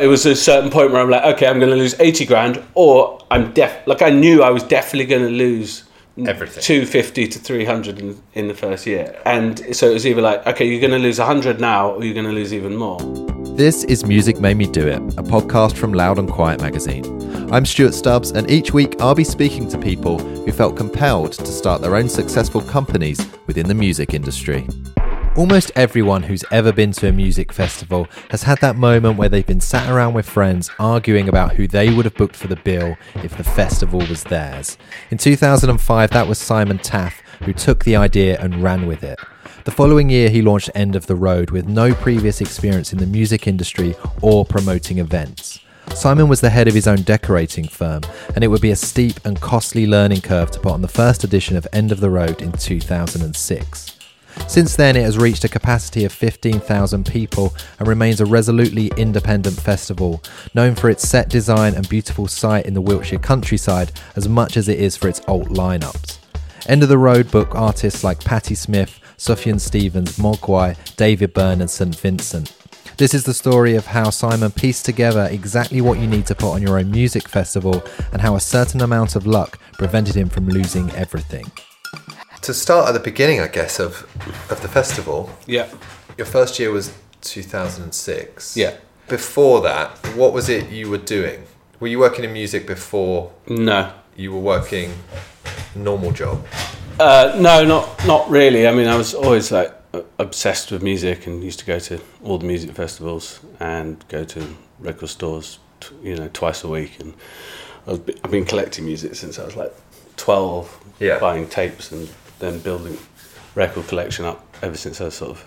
It was a certain point where I'm like, okay, I'm going to lose 80 grand, or I'm def, like, I knew I was definitely going to lose Everything. 250 to 300 in, in the first year. And so it was either like, okay, you're going to lose 100 now, or you're going to lose even more. This is Music Made Me Do It, a podcast from Loud and Quiet magazine. I'm Stuart Stubbs, and each week I'll be speaking to people who felt compelled to start their own successful companies within the music industry. Almost everyone who's ever been to a music festival has had that moment where they've been sat around with friends arguing about who they would have booked for the bill if the festival was theirs. In 2005, that was Simon Taffe who took the idea and ran with it. The following year, he launched End of the Road with no previous experience in the music industry or promoting events. Simon was the head of his own decorating firm, and it would be a steep and costly learning curve to put on the first edition of End of the Road in 2006. Since then, it has reached a capacity of 15,000 people and remains a resolutely independent festival, known for its set design and beautiful site in the Wiltshire countryside as much as it is for its alt lineups. End of the Road book artists like Patti Smith, Sufjan Stevens, Mogwai, David Byrne, and St. Vincent. This is the story of how Simon pieced together exactly what you need to put on your own music festival and how a certain amount of luck prevented him from losing everything. To start at the beginning, I guess, of of the festival, Yeah. your first year was 2006. Yeah. Before that, what was it you were doing? Were you working in music before No. you were working normal job? Uh, no, not not really. I mean, I was always like obsessed with music and used to go to all the music festivals and go to record stores, t- you know, twice a week. And I've been collecting music since I was like twelve, Yeah. buying tapes and then building record collection up ever since I was sort of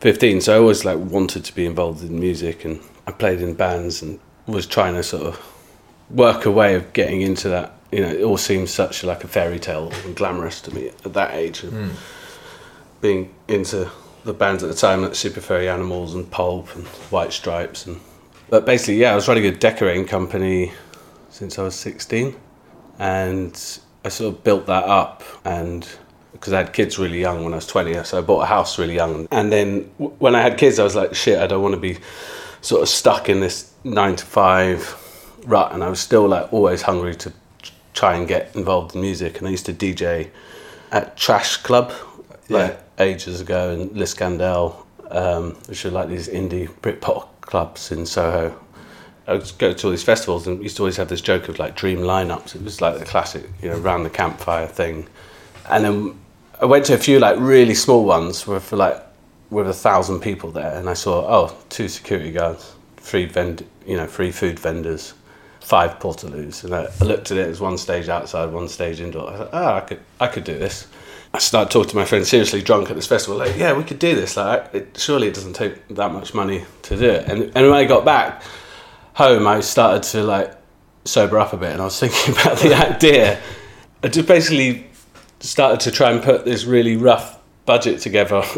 fifteen. So I always like wanted to be involved in music, and I played in bands and was trying to sort of work a way of getting into that. You know, it all seems such like a fairy tale and glamorous to me at that age. And hmm. Being into the bands at the time, like Super Furry Animals and Pulp and White Stripes, and but basically, yeah, I was running a decorating company since I was sixteen, and I sort of built that up and. Because I had kids really young when I was 20, so I bought a house really young. And then w- when I had kids, I was like, shit, I don't want to be sort of stuck in this nine to five rut. And I was still like always hungry to try and get involved in music. And I used to DJ at Trash Club like ages ago in Liscandel, um, which are like these indie Britpop clubs in Soho. I would go to all these festivals and used to always have this joke of like dream lineups. It was like the classic, you know, round the campfire thing. And then I went to a few like really small ones with like with a thousand people there, and I saw oh two security guards, three vend, you know, three food vendors, five portaloos, and I, I looked at it as one stage outside, one stage indoor. I thought, oh, I could I could do this. I started talking to my friends seriously drunk at this festival, like, yeah, we could do this. Like, it, surely it doesn't take that much money to do it. And and when I got back home, I started to like sober up a bit, and I was thinking about the idea. I just basically started to try and put this really rough budget together.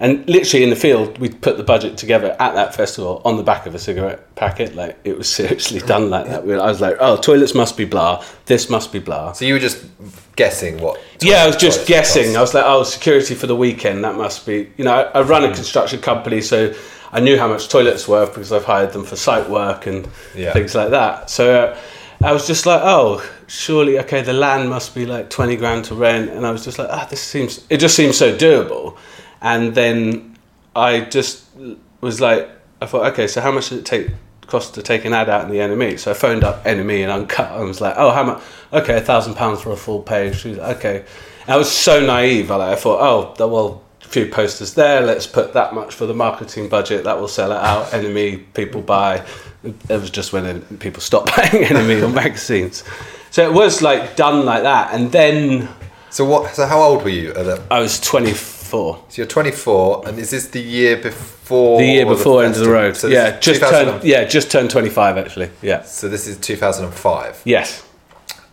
And literally in the field, we put the budget together at that festival on the back of a cigarette packet. Like it was seriously done like that. I was like, "Oh, toilets must be blah. This must be blah." So you were just guessing what? Yeah, I was just guessing. cost. I was like, "Oh, security for the weekend. That must be." You know, I, I run a construction company, so I knew how much toilets were because I've hired them for site work and Yeah. things like that. So uh, I was just like, "Oh, surely, okay, the land must be like twenty grand to rent," and I was just like, "Ah, this seems." It just seems so doable. And then I just was like, I thought, okay, so how much did it take cost to take an ad out in the NME? So I phoned up NME and Uncut and was like, oh, how much? Okay, a thousand pounds for a full page. Like, okay. And I was so naive. I, like, I thought, oh, well, few posters there. Let's put that much for the marketing budget. That will sell it out. NME people buy. It was just when people stopped buying NME on magazines. So it was like done like that. And then So what? So how old were you at that? I was 24. So you're 24, and is this the year before? The year before End of the? Road. So yeah, just turned. Yeah, just turned 25 actually. Yeah. So this is 2005 Yes.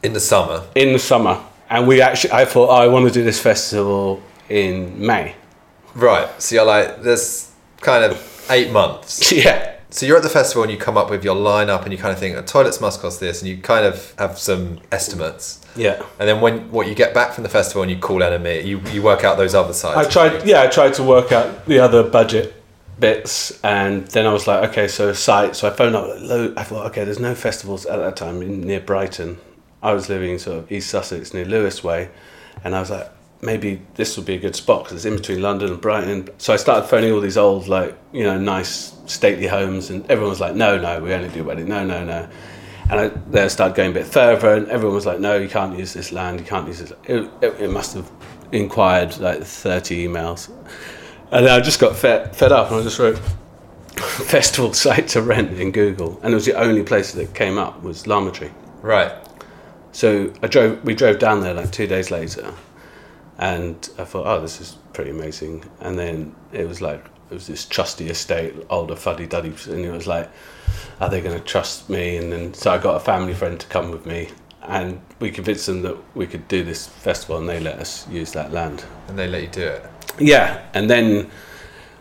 in the summer. In the summer, and we actually, I thought, oh, I want to do this festival in May. Right. So you're like, there's kind of eight months. Yeah. So you're at the festival and you come up with your lineup and you kind of think, toilets must cost this, and you kind of have some estimates. Yeah. And then when what you get back from the festival and you call NME, you, you work out those other sides. I tried. Yeah, I tried to work out the other budget bits, and then I was like, okay, so a site. So I phoned up. lo- I thought, okay, there's no festivals at that time in, near Brighton. I was living in sort of East Sussex near Lewes Way, and I was like, maybe this would be a good spot because it's in between London and Brighton. So I started phoning all these old, like you know, nice stately homes, and everyone was like, no, no, we only do wedding. No, no, no. And I then I started going a bit further, and everyone was like, "No, you can't use this land. You can't use this." It, it, it must have inquired like thirty emails, and then I just got fed, fed up, and I just wrote festival site to rent in Google, and it was the only place that came up was Larmer Tree. right. So I drove. We drove down there like two days later, and I thought, "Oh, this is pretty amazing." And then it was like it was this trusty estate, older fuddy duddy, and it was like, "Are they going to trust me?" And then so I got a family friend to come with me, and we convinced them that we could do this festival, and they let us use that land. And they let you do it. Yeah, and then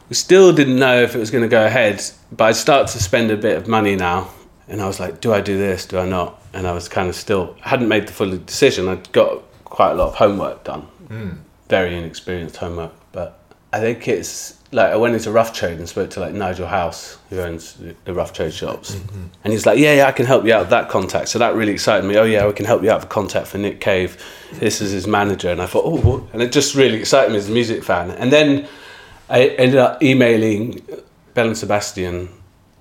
we still didn't know if it was going to go ahead, but I started to spend a bit of money now, and I was like, do I do this? Do I not? And I was kind of still hadn't made the full decision. I'd got quite a lot of homework done, Hmm. very inexperienced homework, but I think it's like I went into rough trade and spoke to like Nigel House, who owns the- rough trade shops, hmm, hmm. and he's like, yeah, yeah, I can help you out with that contact. So that really excited me. Oh yeah, we can help you out with contact for Nick Cave. This is his manager, and I thought, oh, what? and it just really excited me as a music fan. And then I ended up emailing Belle and Sebastian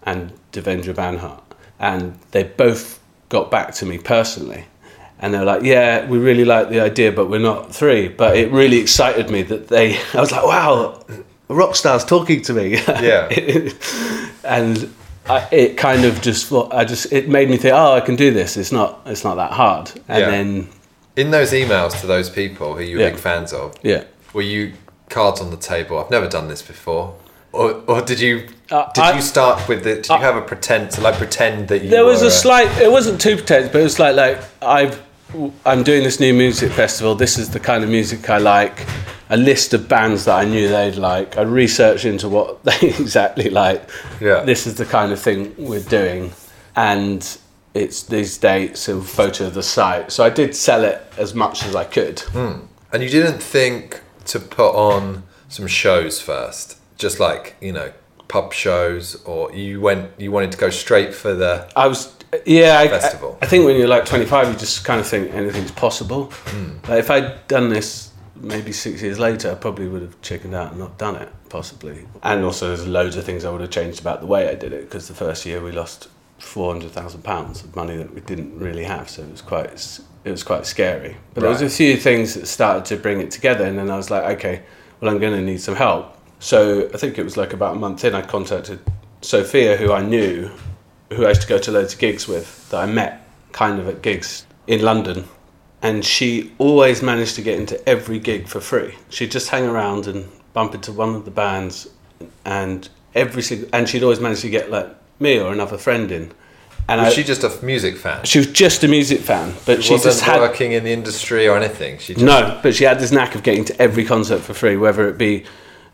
and Devendra Banhart, and they both got back to me personally. And they were like, "Yeah, we really like the idea, but we're not three. But it really excited me that they. I was like, "Wow, rock star's talking to me." Yeah. and I, it kind of just I just it made me think, "Oh, I can do this. It's not. It's not that hard." And Yeah. then, In those emails to those people who you were Yeah. big fans of, yeah, were you cards on the table? I've never done this before. Or, or did you Uh, did I- you start with it? Did you have a pretend to like pretend that you? there was a slight it wasn't too pretentious but it was like like i've i'm doing this new music festival. This is the kind of music i like. A list of bands that i knew they'd like. I researched into what they exactly like. Yeah. this is the kind of thing we're doing. And it's these dates and photo of the site. So i did sell it as much as i could. Hmm. And you didn't think to put on some shows first, just like you know pub shows, or you went you wanted to go straight for the I was, yeah. I, Festival. I, I think when you're like 25, you just kind of think anything's possible. Hmm. Like if I'd done this maybe six years later, I probably would have chickened out and not done it, possibly. And also, there's loads of things I would have changed about the way I did it because the first year we lost four hundred thousand pounds of money that we didn't really have, so it was quite it was quite scary. But there was a few things that started to bring it together, and then I was like, okay, well, I'm going to need some help. So I think it was like about a month in, I contacted Sophia, who I knew, who I used to go to loads of gigs with, that I met kind of at gigs in London. And she always managed to get into every gig for free. She'd just hang around and bump into one of the bands, and every single, and she'd always manage to get like me or another friend in. And Was I, she just a music fan? she was just a music fan, but She she wasn't just had working in the industry or anything. She just, no, but she had this knack of getting to every concert for free, whether it be.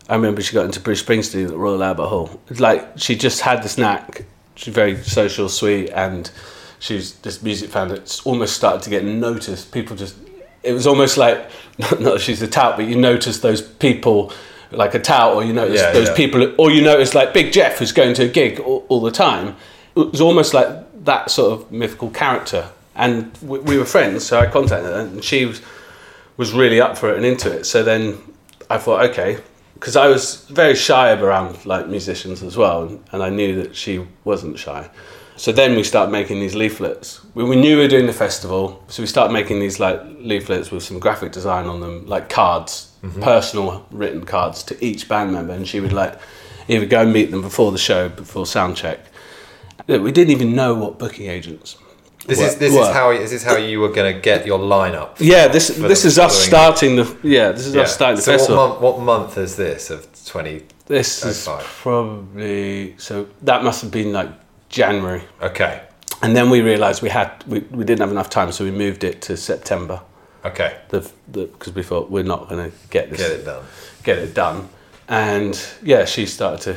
I remember she got into Bruce Springsteen at the Royal Albert Hall. It's like she just had this knack. She's very social, sweet, and she's this music fan that's almost started to get noticed. People just. It was almost like not, not that she's a tout, but you notice those people like a tout, or you notice Yeah, those yeah. people, or you notice like Big Jeff who's going to a gig all, all the time. It was almost like that sort of mythical character, and we, we were friends. So I contacted her, and she was was really up for it and into it. So then I thought, okay, because I was very shy around like musicians as well, and, I knew that she wasn't shy. So then we started making these leaflets. We, we knew we were doing the festival, so we started making these like leaflets with some graphic design on them, like cards, mm-hmm. personal written cards to each band member, and she would like either go and meet them before the show, before sound check. We didn't even know what booking agents. This is this were. is how is this is how you were going to get your lineup? Yeah, this this the is us starting the yeah this is Yeah. us starting the so festival. what month, what month is this of twenty? This Oh, is probably so that must have been like January, Okay, and then we realised we had we, we didn't have enough time, so we moved it to September. okay, The because we thought we're not going to get this get it done. get it done, and yeah, she started to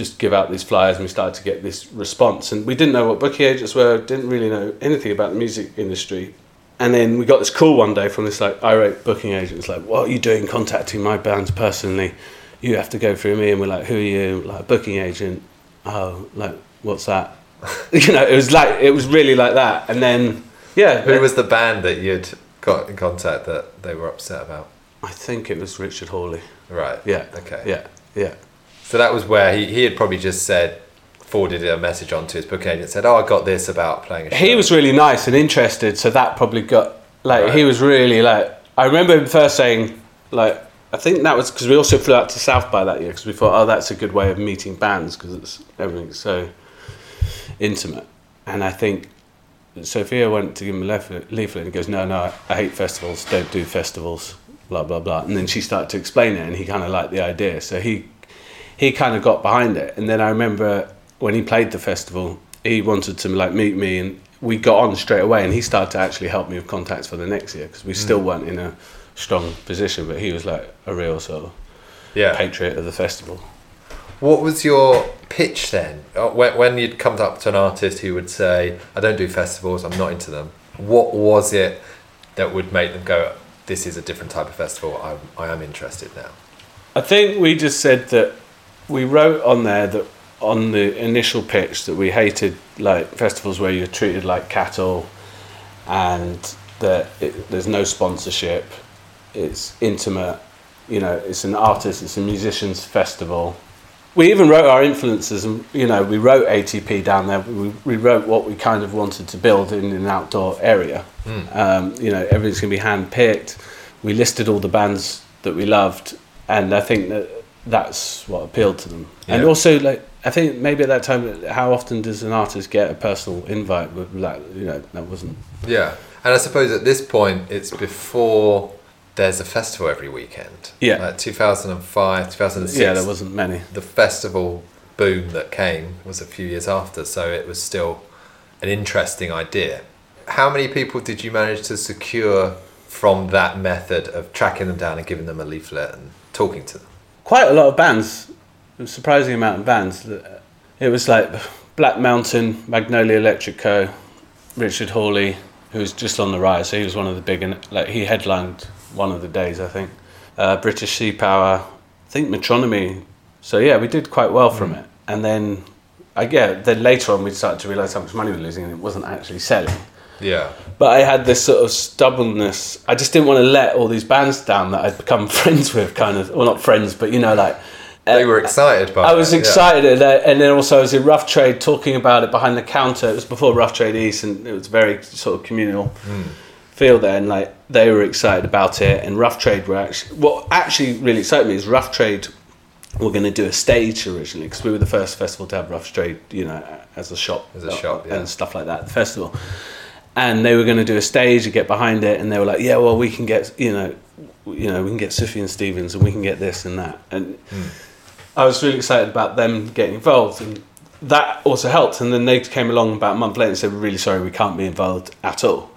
just give out these flyers, and we started to get this response, and we didn't know what booking agents were, didn't really know anything about the music industry. And then we got this call one day from this like irate booking agent. It's like, "What are you doing contacting my bands personally? You have to go through me." And we're like, "Who are you?" Like a booking agent. Oh, like what's that? you know, it was like it was really like that. And then yeah, Who was the band that you'd got in contact that they were upset about? I think it was Richard Hawley. Right. Yeah. Okay. Yeah. Yeah. So that was where he, he had probably just said forwarded a message on to his booking agent said, "Oh, I got this about playing a show." he was really nice and interested, so that probably got like Right. he was really like. I remember him first saying like I think that was because we also flew out to South by that year because we thought oh that's a good way of meeting bands because it's everything's so intimate, and I think Sophia went to give him a leaflet, leaflet and he goes no no I, I hate festivals don't do festivals blah blah blah and then she started to explain it and he kind of liked the idea so he he kind of got behind it. And then I remember when he played the festival, he wanted to like meet me, and we got on straight away. And he started to actually help me with contacts for the next year because we still weren't in a strong position. But he was like a real sort of yeah. patriot of the festival. What was your pitch then? Uh, When, when you'd come up to an artist who would say, I don't do festivals, I'm not into them, what was it that would make them go, this is a different type of festival, I'm, I am interested now? I think we just said that we wrote on there that on the initial pitch that we hated like festivals where you're treated like cattle and that it, there's no sponsorship. It's intimate you know it's an artist it's a musicians festival. We even wrote our influences and you know we wrote atp down there. We, we wrote what we kind of wanted to build in an outdoor area. Um, you know everything's going to be hand picked we listed all the bands that we loved and i think that that's what appealed to them and also like i think maybe at that time how often does an artist get a personal invite with like you know that wasn't Yeah. And I suppose at this point, it's before there's a festival every weekend. Yeah. Like 2005, 2006. yeah there wasn't many the festival boom that came was a few years after, so it was still an interesting idea. How many people did you manage to secure from that method of tracking them down and giving them a leaflet and talking to them? Quite a lot of bands, a surprising amount of bands. It was like Black Mountain, Magnolia Electric Co, Richard Hawley, who was just on the rise. So he was one of the big, like he headlined one of the days, I think. Uh, British Sea Power, I think Metronomy. So yeah, we did quite well from it. And then, I yeah, then later on we started to realise how much money we were losing, and it wasn't actually selling. Yeah. But I had this sort of stubbornness. I just didn't want to let all these bands down that I'd become friends with, kind of. Well, not friends, but you know, like. They were excited by I was it, yeah. excited, and, uh, and then also I was in Rough Trade talking about it behind the counter. It was before Rough Trade East, and it was very sort of communal Hmm. feel there. And like they were excited about it, and Rough Trade were actually what actually really excited me is Rough Trade were going to do a stage originally because we were the first festival to have Rough Trade, you know, as a shop, As a shop, yeah. and stuff like that. at The festival, and they were going to do a stage and get behind it, and they were like, yeah, well, we can get you know, you know, we can get Sufjan Stevens, and we can get this and that, and. I was really excited about them getting involved, and that also helped. And then they came along about a month later and said, "We're really sorry, we can't be involved at all,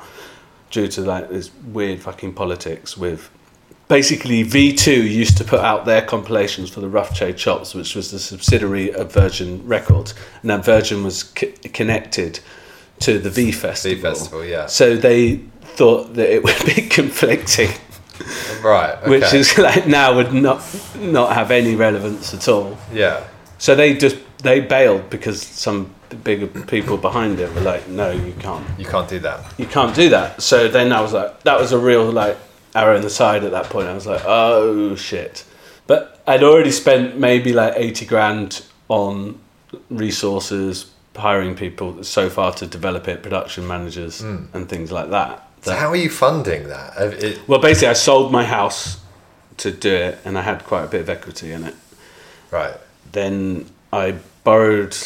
due to like this weird fucking politics with." Basically, V2 used to put out their compilations for the Rough Trade Shops, which was the subsidiary of Virgin Records, and that Virgin was c- connected to the V Festival. V Festival, yeah. So they thought that it would be conflicting Right. Okay. which is like now would not not have any relevance at all. Yeah. So they just they bailed because some bigger people behind it were like, no, you can't, You can't do that. you can't do that. So then I was like, that was a real like arrow in the side at that point. I was like, oh shit. But I'd already spent maybe like 80 grand on resources, hiring people so far to develop it, production managers hmm. and things like that. So how are you funding that? It, Well, basically, I sold my house to do it, and I had quite a bit of equity in it. right. Then I borrowed,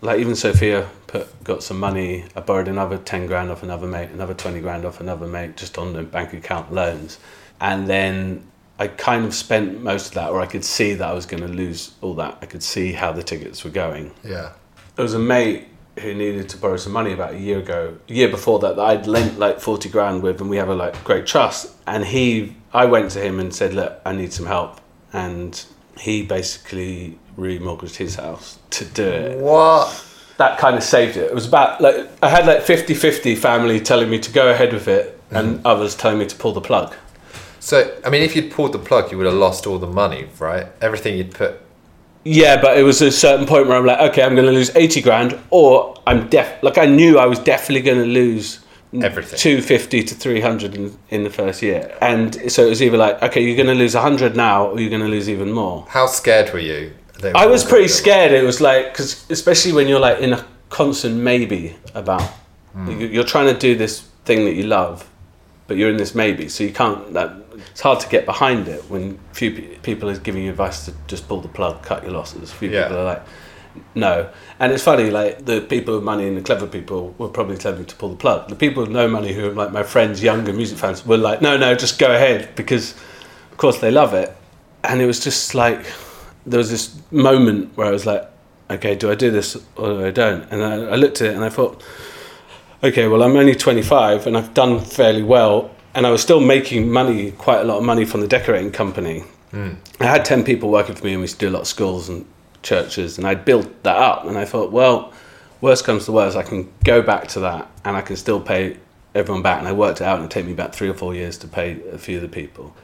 like even Sophia put got some money. I borrowed another ten grand off another mate, another twenty grand off another mate, just on the bank account loans. And then I kind of spent most of that, or I could see that I was going to lose all that. I could see how the tickets were going. Yeah. There was a mate who needed to borrow some money about a year ago, a year before that, that I'd lent like 40 grand with, and we have a like great trust. And he, I went to him and said, Look, I need some help. And he basically remortgaged his house to do it. What? That kind of saved it. It was about like, I had like 50 50 family telling me to go ahead with it, and mm. others telling me to pull the plug. So, I mean, if you'd pulled the plug, you would have lost all the money, right? Everything you'd put. Yeah, but it was a certain point where I'm like, okay, I'm going to lose 80 grand, or I'm def like I knew I was definitely going to lose Everything. 250 to 300 in, in the first year. And so it was either like, okay, you're going to lose 100 now, or you're going to lose even more. How scared were you? I was pretty scared. It was like, because especially when you're like in a constant maybe about, you- you're trying to do this thing that you love, but you're in this maybe, so you can't. That it's hard to get behind it when few pe- people are giving you advice to just pull the plug, cut your losses. Few Yeah. people are like, no. And it's funny, like the people with money and the clever people will probably tell me to pull the plug. The people with no money, who are like my friends, younger music fans, were like, no, no, just go ahead because, of course, they love it. And it was just like there was this moment where I was like, okay, do I do this or do I don't? And I, I looked at it and I thought, okay, well, I'm only 25 and I've done fairly well. And I was still making money, quite a lot of money from the decorating company. Hmm. I had 10 people working for me and we used to do a lot of schools and churches. And I'd built that up. And I thought, well, worst comes to worst, I can go back to that and I can still pay everyone back. And I worked it out and it'd take me about three or four years to pay a few of the people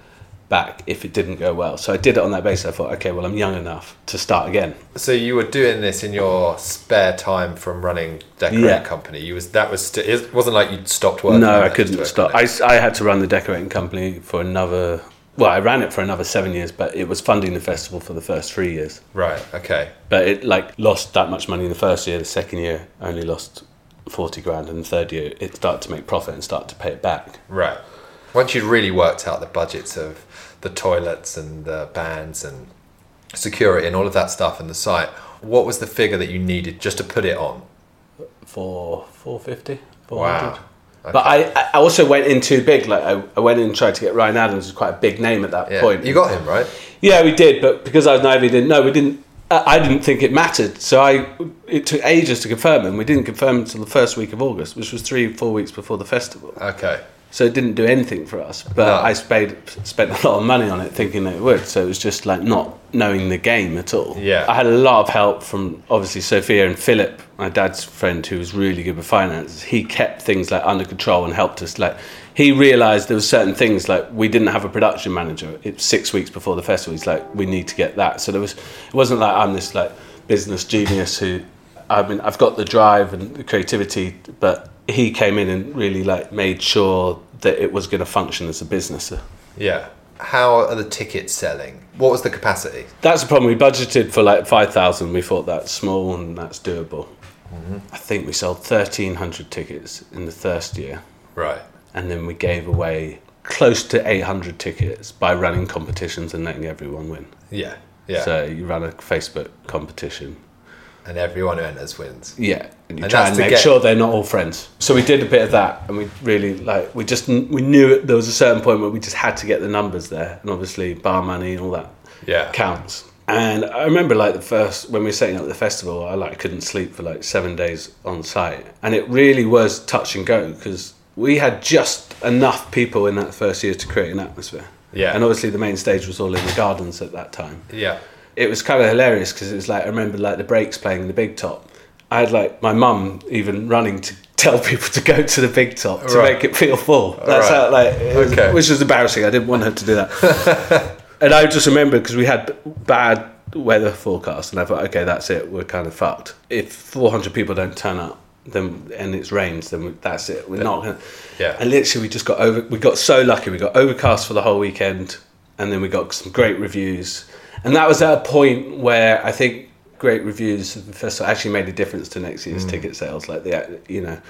back if it didn't go well. So I did it on that basis. I thought, okay, well, I'm young enough to start again. So you were doing this in your spare time from running decorating Yeah. company. You was that was st- it wasn't like you'd stopped working. No, I couldn't stop. I, I had to run the decorating company for another. Well, I ran it for another seven years, but it was funding the festival for the first three years. Right. Okay. But it like lost that much money in the first year. The second year only lost forty grand, and the third year it started to make profit and started to pay it back. Right. Once you'd really worked out the budgets of the toilets and the bands and security and all of that stuff and the site, what was the figure that you needed just to put it on? For four fifty. Wow. But I, I also went in too big. Like I, I went in and tried to get Ryan Adams, who's quite a big name at that Yeah. point. You got him right. Yeah, we did, but because I was naive, we didn't know. We didn't. I I didn't think it mattered, so I. It took ages to confirm him. We didn't confirm until the first week of August, which was three, four weeks before the festival. Okay. So it didn't do anything for us. But No. I spent spent a lot of money on it, thinking that it would. So it was just like not knowing the game at all. Yeah. I had a lot of help from obviously Sophia and Philip, my dad's friend, who was really good with finances. He kept things like under control and helped us. Like he realised there were certain things like we didn't have a production manager. It's six weeks before the festival. He's like, we need to get that. So there was. It wasn't like I'm this like business genius who. I mean, I've got the drive and the creativity, but he came in and really like made sure that it was going to function as a business. Yeah. How are the tickets selling? What was the capacity? That's the problem. We budgeted for like five thousand. We thought that's small and that's doable. Mm-hmm. I think we sold thirteen hundred tickets in the first year, Right. and then we gave away close to eight hundred tickets by running competitions and letting everyone win. Yeah. Yeah. So you run a Facebook competition. And everyone who enters wins. Yeah, and you And try and make get- sure they're not all friends. So we did a bit of that, and we really like we just we knew it, there was a certain point where we just had to get the numbers there, and obviously bar money and all that Yeah. counts. And I remember like the first when we were setting up the festival, I like couldn't sleep for like seven days on site, and it really was touch and go because we had just enough people in that first year to create an atmosphere. Yeah. and obviously the main stage was all in the gardens at that time Yeah. It was kind of hilarious because it was like I remember like the breaks playing the big top. I had like my mum even running to tell people to go to the big top to Right. make it feel full. That's Right. how like, it was- Okay. which was embarrassing. I didn't want her to do that. and I just remember because we had bad weather forecast, and I thought, okay, that's it. We're kind of fucked. If 400 people don't turn up, then and it rains, then we, that's it. We're not gonna. Yeah. And literally, we just got over. We got so lucky. We got overcast for the whole weekend, and then we got some great reviews. And that was at a point where I think great reviews of the festival actually made a difference to next year's mm. ticket sales. Like the you know,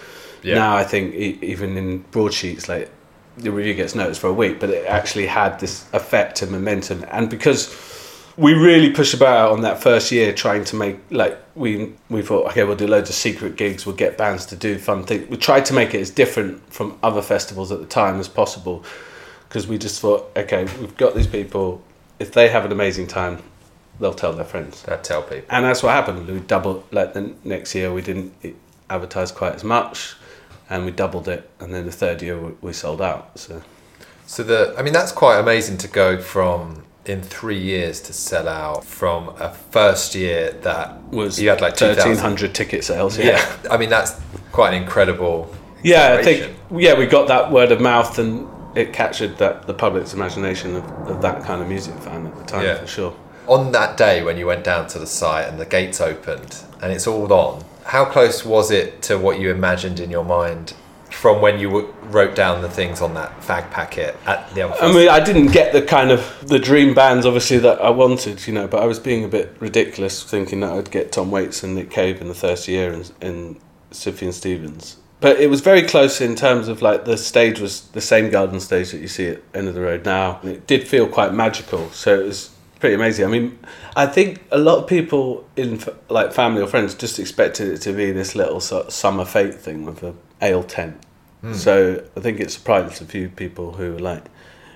Yeah. now I think e- even in broadsheets like the review gets noticed for a week, but it actually had this effect and momentum, and because we really pushed about on that first year trying to make like we we thought okay we'll do loads of secret gigs we'll get bands to do fun things we tried to make it as different from other festivals at the time as possible because we just thought okay we've got these people if they have an amazing time they'll tell their friends That tell people. and that's what happened we doubled like the next year we didn't advertise quite as much and we doubled it and then the third year we, we sold out so So the, I mean, that's quite amazing to go from in three years to sell out from a first year that was you had like 2,000. 1300 ticket sales Yeah, I mean that's quite an incredible. Yeah, I think yeah we got that word of mouth and it captured that the public's imagination of, of that kind of music fan at the time Yeah. for sure. on that day when you went down to the site and the gates opened and it's all on. How close was it to what you imagined in your mind from when you w- wrote down the things on that fag packet at the other? I mean, I didn't get the kind of the dream bands obviously that I wanted, you know, but I was being a bit ridiculous thinking that I'd get Tom Waits and Nick Cave in the first year and, and Sufjan Stevens. But it was very close in terms of like the stage was the same garden stage that you see at End of the Road now. It did feel quite magical, so it was pretty amazing. I mean, I think a lot of people in like family or friends just expected it to be this little sort of summer fete thing with a ale tent. Hmm. So I think it surprised a few people who were like,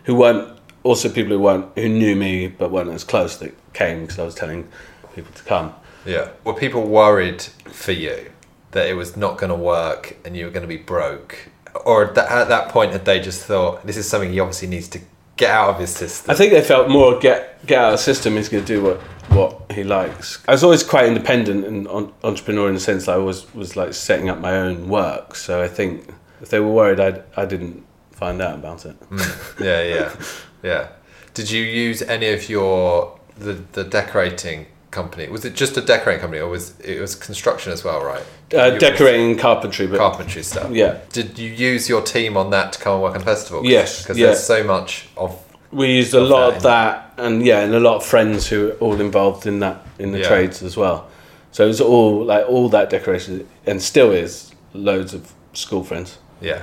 who weren't also people who weren't who knew me but weren't as close that came because I was telling people to come. Yeah. Were people worried for you that it was not going to work and you were going to be broke? Or that, at that point, had they just thought, this is something he obviously needs to get out of his system? I think they felt more get get out of the system. He's going to do what what he likes. I was always quite independent and on, entrepreneur in the sense that I was was like setting up my own work. So I think if they were worried, I I didn't find out about it. Hmm. yeah, yeah, yeah. Did you use any of your the the decorating company? Was it just a decorating company, or was it was construction as well? Right. Uh, decorating and carpentry, but carpentry stuff. Yeah. Did you use your team on that to come and work on the festival? Yes, Because yeah. there's so much of we used a of lot that of that, and yeah, and a lot of friends who were all involved in that in the Yeah. trades as well. So it was all like all that decoration, and still is loads of school friends. yeah.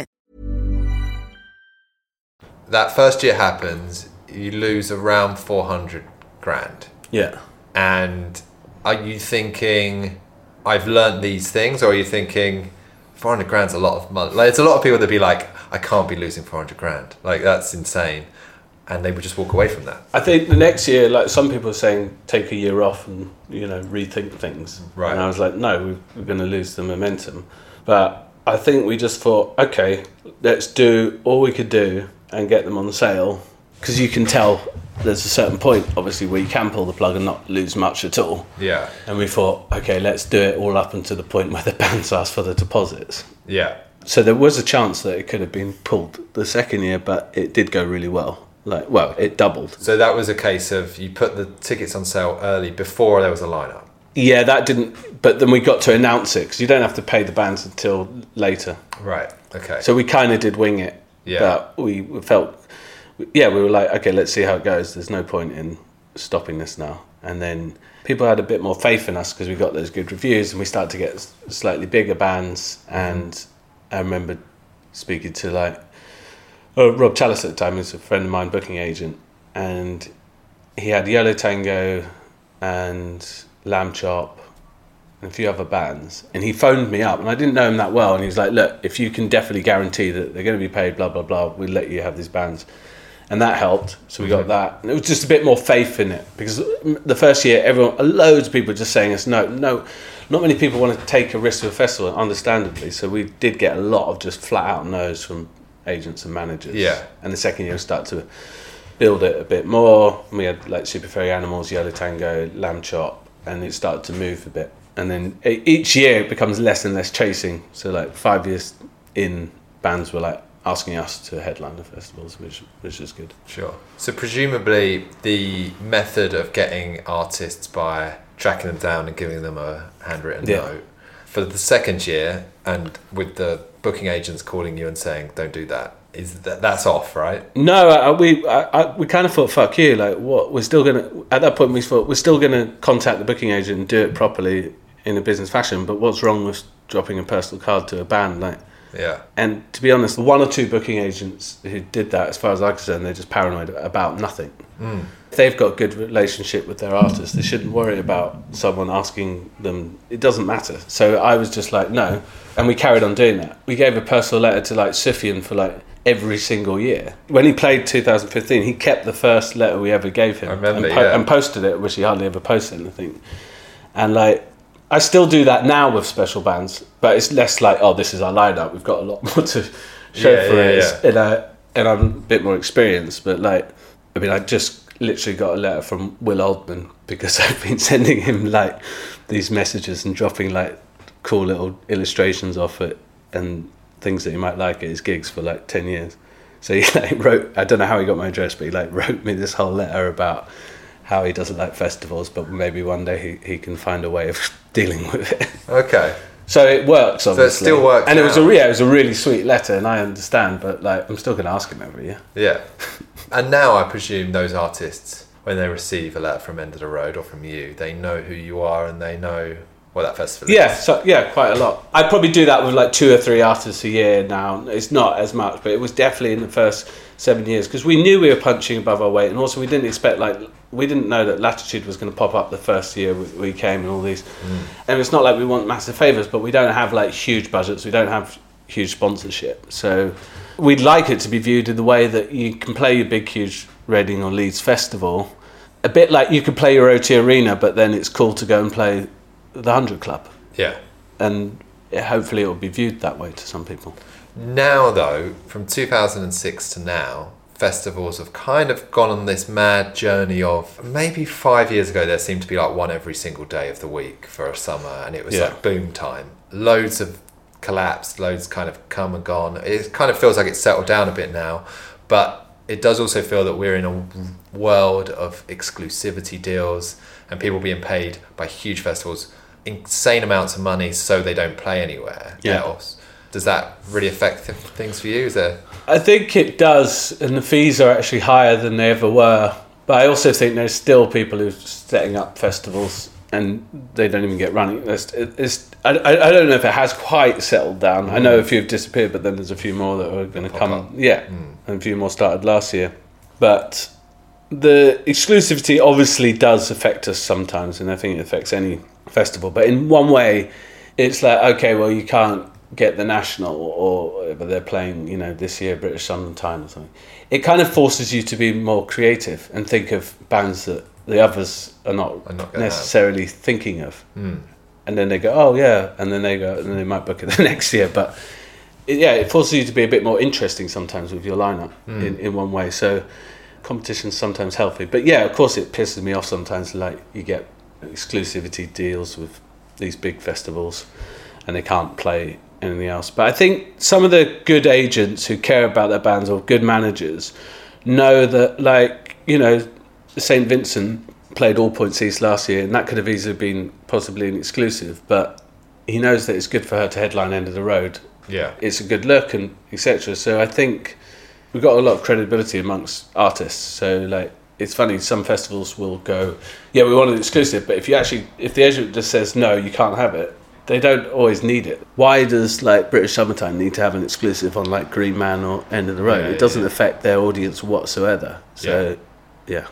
That first year happens, you lose around 400 grand. Yeah. And are you thinking, I've learned these things, or are you thinking, 400 grand's a lot of money? Like, it's a lot of people that be like, I can't be losing 400 grand. Like, that's insane. And they would just walk away from that. I think the next year, like some people are saying, take a year off and you know rethink things. Right. And I was like, no, we- we're going to lose the momentum. But I think we just thought, okay, let's do all we could do and get them on sale because you can tell there's a certain point, obviously, where you can pull the plug and not lose much at all. Yeah. And we thought, okay, let's do it all up until the point where the bands ask for the deposits. Yeah. So there was a chance that it could have been pulled the second year, but it did go really well. Like, well, it doubled. So that was a case of you put the tickets on sale early before there was a lineup. Yeah, that didn't. But then we got to announce it because you don't have to pay the bands until later. Right. Okay. So we kind of did wing it. Yeah. But we felt, yeah, we were like, okay, let's see how it goes. There's no point in stopping this now. And then people had a bit more faith in us because we got those good reviews and we started to get slightly bigger bands. And I remember speaking to like, oh, Rob Challice at the time, who's a friend of mine, booking agent. And he had Yo La Tengo and Lambchop and a few other bands. And he phoned me up, and I didn't know him that well. And he was like, "Look, if you can definitely guarantee that they're going to be paid, blah blah blah, we'll let you have these bands." And that helped. So we got that. And it was just a bit more faith in it because the first year, everyone, loads of people were just saying us, "No, no." Not many people want to take a risk with a festival, understandably. So we did get a lot of just flat out no's from agents and managers. Yeah. And the second year, we started to build it a bit more. We had like Super Furry Animals, Yo La Tengo, Lamb Chop, and it started to move a bit. And then each year it becomes less and less chasing. So like five years in, bands were like asking us to headline the festivals, which which is good. Sure. So presumably the method of getting artists by tracking them down and giving them a handwritten Yeah. note for the second year, and with the booking agents calling you and saying don't do that, is that that's off, right? No, I, we I, I, we kind of thought, fuck you. Like, what? We're still gonna. At that point, we thought we're still gonna contact the booking agent and do it properly in a business fashion. But what's wrong with dropping a personal card to a band? Like, Yeah. and to be honest, the one or two booking agents who did that, as far as I'm concerned, they're just paranoid about nothing. Hmm. If they've got a good relationship with their artists, they shouldn't worry about someone asking them. It doesn't matter. So I was just like, no, and we carried on doing that. We gave a personal letter to like Sufjan for like every single year. When he played 2015, he kept the first letter we ever gave him I remember, and, yeah. and posted it, which he hardly ever posted anything. And like, I still do that now with special bands, but it's less like, oh, this is our lineup. We've got a lot more to show Yeah, for yeah, it. Yeah. And, I, and I'm a bit more experienced, but like, I mean, I just literally got a letter from Will Oldham because I've been sending him like these messages and dropping like cool little illustrations off it and things that he might like at his gigs for like 10 years. So he like wrote, I don't know how he got my address, but he like wrote me this whole letter about how he doesn't like festivals, but maybe one day he, he can find a way of dealing with it. Okay. So it works, obviously. So it still works And it was a yeah, it was a really sweet letter, and I understand, but like I'm still going to ask him every year. Yeah. and now I presume those artists, when they receive a letter from End of the Road or from you, they know who you are and they know what that festival is. Yeah, is. so yeah, quite a lot. I probably do that with like two or three artists a year now. It's not as much, but it was definitely in the first seven years because we knew we were punching above our weight, and also we didn't expect like we didn't know that Latitude was going to pop up the first year we, we came and all these. Mm. And it's not like we want massive favors, but we don't have like huge budgets. We don't have huge sponsorship, so we'd like it to be viewed in the way that you can play your big, huge Reading or Leeds festival. A bit like you could play your O2 Arena, but then it's cool to go and play the Hundred Club Yeah. and hopefully it will be viewed that way to some people. Now, though, from 2006 to now, festivals have kind of gone on this mad journey of maybe five years ago, there seemed to be like one every single day of the week for a summer, and it was Yeah. like boom time. Loads have collapsed, loads kind of come and gone. It kind of feels like it's settled down a bit now, but it does also feel that we're in a world of exclusivity deals and people being paid by huge festivals insane amounts of money so they don't play anywhere Yeah. else. Does that really affect things for you? Is there? I think it does, and the fees are actually higher than they ever were. But I also think there's still people who are setting up festivals and they don't even get running. It's, it's, I, I don't know if it has quite settled down. I know a few have disappeared, but then there's a few more that are going to come. up. Yeah, hmm. and a few more started last year. But the exclusivity obviously does affect us sometimes, and I think it affects any festival. But in one way, it's like okay, well, you can't get the national or whatever they're playing, you know, this year British Summertime or something. It kind of forces you to be more creative and think of bands that the others are not, not gonna have. necessarily thinking of. Hmm. and then they go, oh yeah, and then they go, and they might book it the next year. But it, yeah, it forces you to be a bit more interesting sometimes with your lineup hmm. in, in one way. So competition's sometimes healthy, but yeah, of course it pisses me off sometimes. Like you get exclusivity deals with these big festivals, and they can't play anything else. But I think some of the good agents who care about their bands or good managers know that, like you know, Saint Vincent played All Points East last year, and that could have easily been possibly an exclusive, but he knows that it's good for her to headline End of the Road. Yeah. It's a good look and etc. So I think we've got a lot of credibility amongst artists. So like it's funny, some festivals will go, yeah, we want an exclusive, but if you actually if the agent just says no, you can't have it, they don't always need it. Why does like British Summertime need to have an exclusive on like Green Man or End of the Road? Yeah, it doesn't yeah. affect their audience whatsoever. So yeah.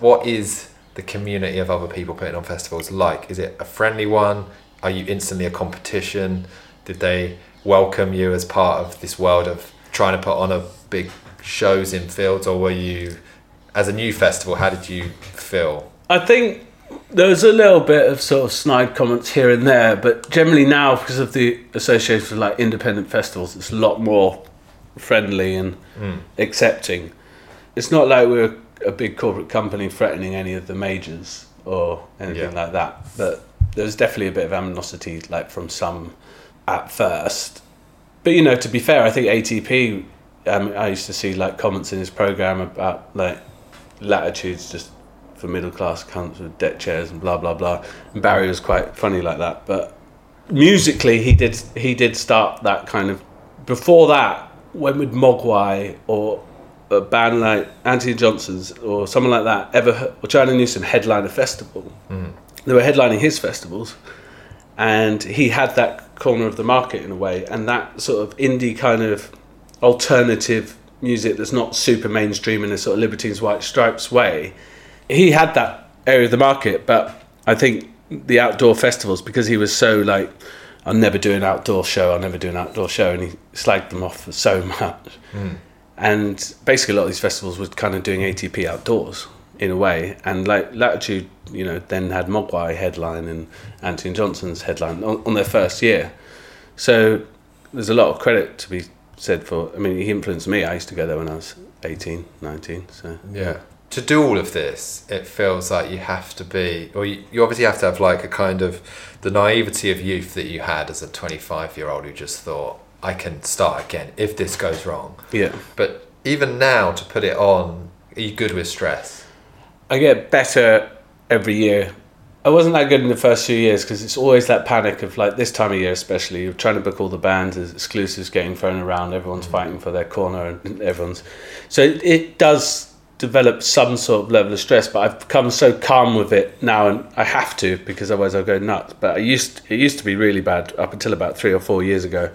What is the community of other people putting on festivals like? Is it a friendly one? Are you instantly a competition? Did they welcome you as part of this world of trying to put on a big shows in fields, or were you, as a new festival, how did you feel? I think there was a little bit of sort of snide comments here and there, but generally now, because of the association with like independent festivals, it's a lot more friendly and accepting. It's not like we're a big corporate company threatening any of the majors or anything Yeah. like that. But there's definitely a bit of animosity, like from some at first. But you know, to be fair, I think ATP. Um, I used to see like comments in his program about like Latitude's just for middle class cunts with deck chairs and blah blah blah. And Barry was quite funny like that. But musically, he did he did start that kind of. Before that, when would Mogwai or a band like Anthony Johnson's or someone like that ever or Joanna Newsom headline a festival? Mm. They were headlining his festivals, and he had that corner of the market in a way, and that sort of indie kind of alternative music that's not super mainstream in a sort of Libertines White Stripes way. He had that area of the market, but I think the outdoor festivals because he was so like, I'll never do an outdoor show, I'll never do an outdoor show, and he slagged them off for so much. Hmm. And basically, a lot of these festivals were kind of doing ATP outdoors in a way. And like Latitude, you know, then had Mogwai headline and Anthony Johnson's headline on, on their first year. So there's a lot of credit to be said for. I mean, he influenced me. I used to go there when I was 18, 19. So Yeah. To do all of this, it feels like you have to be, or you, you obviously have to have like a kind of the naivety of youth that you had as a 25 year old who just thought, I can start again if this goes wrong. yeah. But even now, to put it on, are you good with stress? I get better every year. I wasn't that good in the first few years because it's always that panic of like this time of year, especially you're trying to book all the bands, there's exclusives getting thrown around, everyone's mm. fighting for their corner, and everyone's. So it, it does develop some sort of level of stress, but I've become so calm with it now, and I have to because otherwise I'll go nuts. But I used it used to be really bad up until about three or four years ago.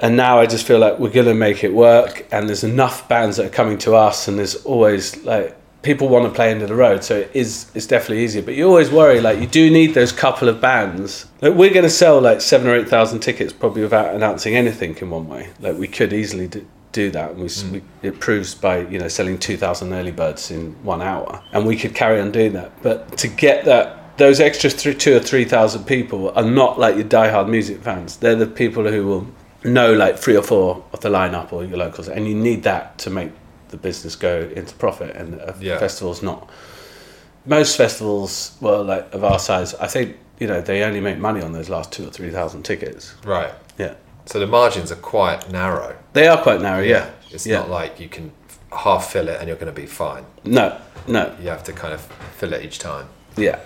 And now I just feel like we're gonna make it work, and there's enough bands that are coming to us, and there's always like people want to play End of the Road, so it is it's definitely easier. But you always worry like you do need those couple of bands. Like we're gonna sell like seven or eight thousand tickets probably without announcing anything in one way. Like we could easily do, do that, we, s mm. we it proves by you know selling two thousand early birds in one hour, and we could carry on doing that. But to get that. Those extra three, two or three thousand people are not like your diehard music fans. They're the people who will know like three or four of the lineup or your locals, and you need that to make the business go into profit. And a Yeah. festival's not. Most festivals, well, like of our size, I think you know they only make money on those last two or three thousand tickets. Right. Yeah, So the margins are quite narrow. they are quite narrow. Yeah, It's yeah. not like you can half fill it and you're going to be fine. no, no, You have to kind of fill it each time. yeah,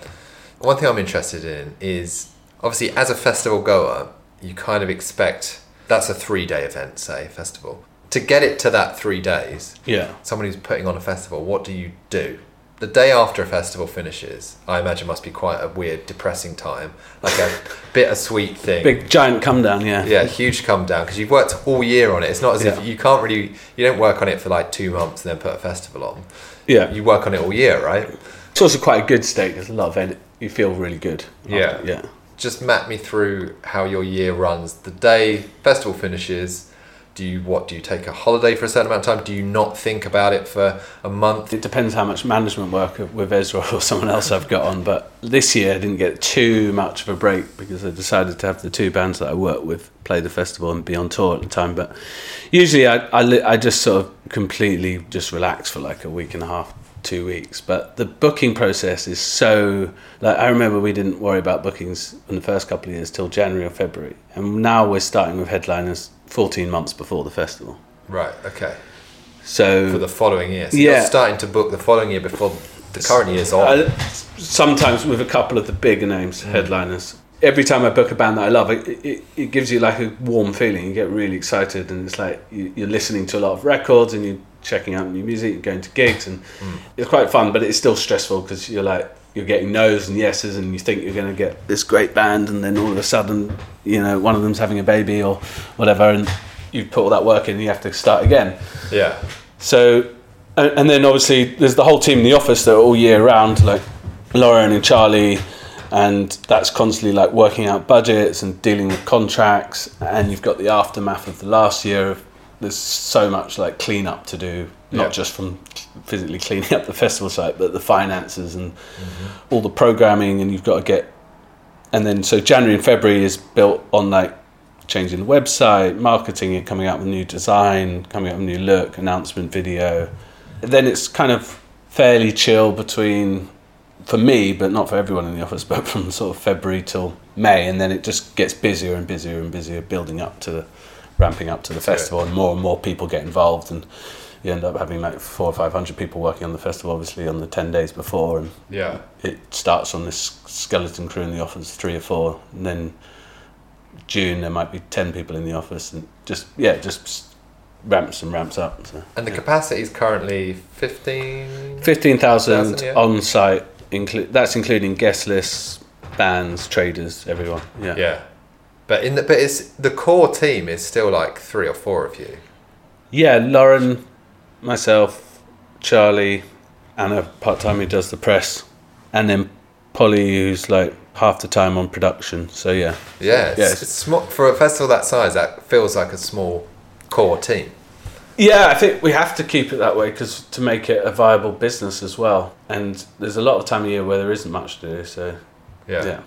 One thing I'm interested in is obviously as a festival goer, you kind of expect that's a three day event, say, festival. To get it to that three days, yeah. someone who's putting on a festival, what do you do? The day after a festival finishes, I imagine must be quite a weird, depressing time, like a bittersweet thing. Big giant come down. Yeah, yeah, huge come down because you've worked all year on it. It's not as Yeah. if you can't really, you don't work on it for like two months and then put a festival on. yeah. You work on it all year, right? It's also quite a good state. There's a lot of en- you feel really good. Yeah. yeah. just map me through how your year runs. The day festival finishes, do you what do you take a holiday for a certain amount of time? Do you not think about it for a month? It depends how much management work with Ezra or someone else I've got on. But this year I didn't get too much of a break because I decided to have the two bands that I work with play the festival and be on tour at the time. But usually I, I, I just sort of completely just relax for like a week and a half, two weeks. But the booking process is so like I remember we didn't worry about bookings in the first couple of years till January or February, and now we're starting with headliners 14 months before the festival. Right. Okay. So For the following year, so Yeah. you're starting to book the following year before the current year's on. I, sometimes with a couple of the bigger names, hmm. headliners. Every time I book a band that I love, it, it, it gives you like a warm feeling. You get really excited, and it's like you, you're listening to a lot of records and you're checking out new music, you're going to gigs, and hmm. it's quite fun. But it's still stressful because you're like you're getting no's and yeses, and you think you're going to get this great band, and then all of a sudden, you know, one of them's having a baby or whatever, and you put all that work in, and you have to start again. yeah. So, and, and then obviously there's the whole team in the office that are all year round, like Lauren and Charlie, and that's constantly like working out budgets and dealing with contracts. And you've got the aftermath of the last year. Of, there's so much like cleanup to do, not Yeah. just from physically cleaning up the festival site, but the finances and mm-hmm. all the programming. And you've got to get, and then so January and February is built on like changing the website, marketing it, coming out with new design, coming out with new look, announcement video. Then it's kind of fairly chill between, for me, but not for everyone in the office, but from sort of February till May, and then it just gets busier and busier and busier, building up to the, ramping up to the festival, and more and more people get involved, and you end up having like four or five hundred people working on the festival, obviously on the ten days before, and Yeah. it starts on this skeleton crew in the office, three or four, and then June there might be ten people in the office, and just yeah, just ramps and ramps up. So. And the capacity is currently 15. Fifteen thousand yeah. on site. Inclu- that's including guest lists, bands, traders, everyone. Yeah. Yeah. But in the but it's the core team is still like three or four of you. Yeah, Lauren, myself, Charlie, Anna part time who does the press, and then Polly who's like half the time on production. So yeah. Yeah. It's, Yeah, it's small for a festival that size. That feels like a small core team. Yeah, I think we have to keep it that way because to make it a viable business as well. And there's a lot of time of year where there isn't much to do. So Yeah. yeah,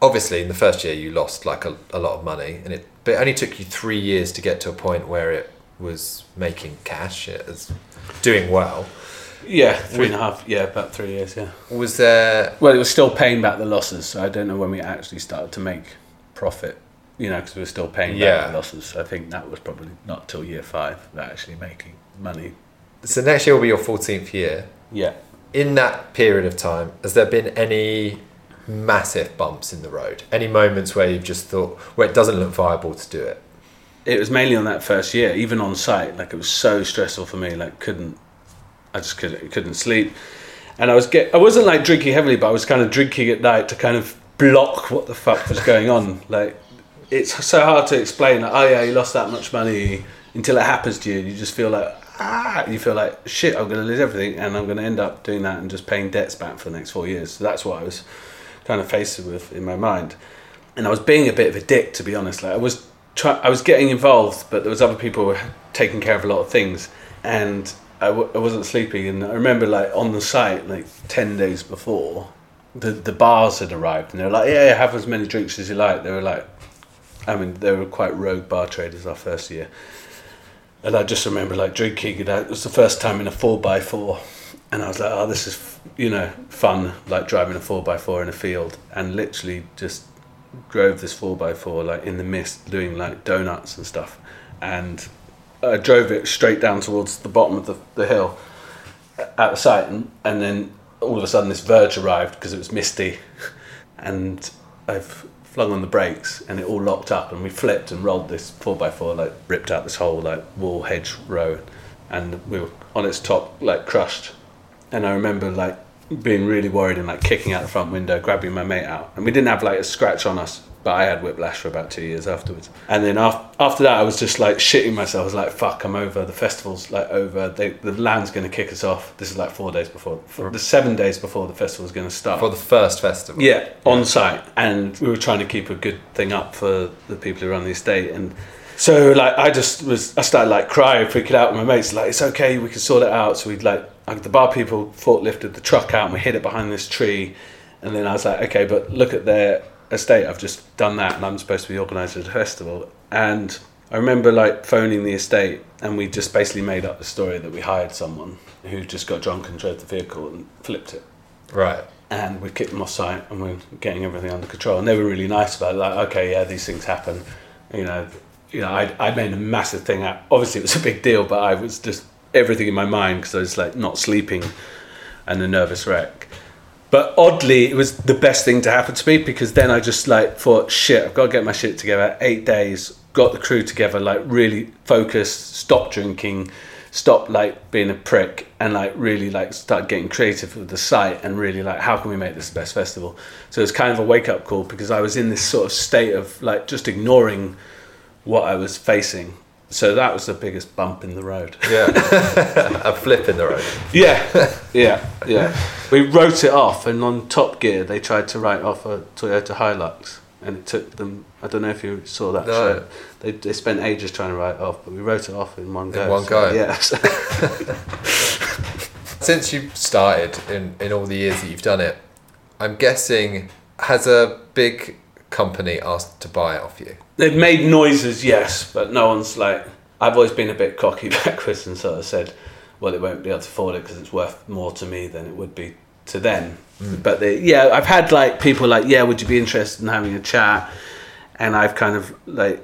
Obviously, in the first year, you lost like a, a lot of money, and it but it only took you three years to get to a point where it was making cash. It was doing well. yeah, three and a half. Yeah, about three years. Yeah. Was there? Well, it was still paying back the losses. So I don't know when we actually started to make profit. You know, because we were still paying Yeah. back the losses. So I think that was probably not till year five that actually making money. So next year will be your fourteenth year. Yeah. in that period of time, has there been any massive bumps in the road? Any moments where you've just thought, where it doesn't look viable to do it? It was mainly on that first year, even on site. Like it was so stressful for me. Like couldn't, I just couldn't couldn't sleep, and I was get I wasn't like drinking heavily, but I was kind of drinking at night to kind of block what the fuck was going on. Like it's so hard to explain. Like oh yeah, you lost that much money until it happens to you. You just feel like ah, you feel like shit. I'm gonna lose everything, and I'm gonna end up doing that and just paying debts back for the next four years. So that's what I was kind of faced with in my mind and I was being a bit of a dick to be honest. Like I was try- I was getting involved, but there was other people taking care of a lot of things, and I, w- I wasn't sleeping. And I remember like on the site, like ten days before, the the bars had arrived, and they were like, "Yeah, have as many drinks as you like." They were like, I mean, they were quite rogue bar traders our first year. And I just remember like drinking, and I- it was the first time in a four by four, and I was like, "Oh, this is you know fun, like driving a four by four in a field," and literally just drove this four by four like in the mist, doing like donuts and stuff, and I drove it straight down towards the bottom of the, the hill uh, at the site, and, and then all of a sudden this verge arrived because it was misty, and I've flung on the brakes and it all locked up, and we flipped and rolled this four by four like ripped out this whole like wall hedge row, and we were on its top like crushed, and I remember like being really worried and like kicking out the front window, grabbing my mate out, and we didn't have like a scratch on us. But I had whiplash for about two years afterwards, and then after, after that, I was just like shitting myself. I was like, "Fuck, I'm over. The festival's like over. They, the land's going to kick us off." This is like four days before, for the seven days before the festival's going to start. For the first festival? Yeah, on site, and we were trying to keep a good thing up for the people who run the estate. And so like I just was I started like crying, freaking out with my mates. Like it's okay, we can sort it out. So we'd like the bar people forklifted the truck out and we hid it behind this tree. And then I was like, okay, but look at their estate. I've just done that, and I'm supposed to be organising a festival. And I remember like phoning the estate, and we just basically made up the story that we hired someone who just got drunk and drove the vehicle and flipped it. Right. And we kicked them off site, and we're getting everything under control. And they were really nice about it. Like, okay, yeah, these things happen. You know, you know, I I made a massive thing out. Obviously, it was a big deal, but I was just everything in my mind because I was like not sleeping and a nervous wreck. But oddly, it was the best thing to happen to me because then I just like thought, shit, I've got to get my shit together. Eight days, got the crew together, like really focused, stop drinking, stop like being a prick, and like really like start getting creative with the site and really like how can we make this the best festival? So it's kind of a wake up call because I was in this sort of state of like just ignoring what I was facing. So that was the biggest bump in the road. Yeah. a flip in the road. Yeah, yeah, yeah. We wrote it off, and on Top Gear, they tried to write off a Toyota Hilux, and it took them. I don't know if you saw that No. show. They, they spent ages trying to write it off, but we wrote it off in one go. one so, go. Yeah. Since you started in, in all the years that you've done it, I'm guessing has a big company asked to buy it off you? They've made noises, yes, but no one's like. I've always been a bit cocky backwards and sort of said, well, it won't be able to afford it because it's worth more to me than it would be to them. Hmm. But they, yeah, I've had like people like, yeah, would you be interested in having a chat? And I've kind of like,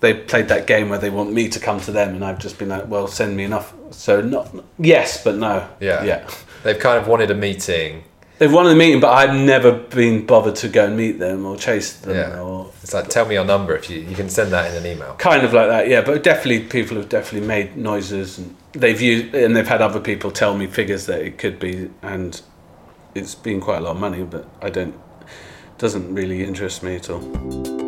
they played that game where they want me to come to them, and I've just been like, well, send me enough. So not yes, but no. Yeah. yeah. They've kind of wanted a meeting. They've wanted a meeting, but I've never been bothered to go and meet them or chase them Yeah. or It's like, tell me your number if you, you can send that in an email. kind of like that yeah but definitely people have definitely made noises and they've used and they've had other people tell me figures that it could be and it's been quite a lot of money but i don't doesn't really interest me at all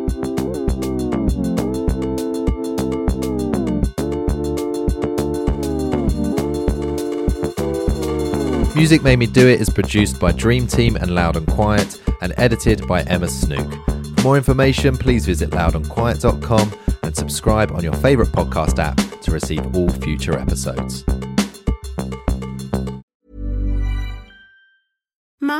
Music Made Me Do It is produced by Dream Team and Loud and Quiet and edited by Emma Snook. For more information, please visit loudandquiet.com and subscribe on your favourite podcast app to receive all future episodes.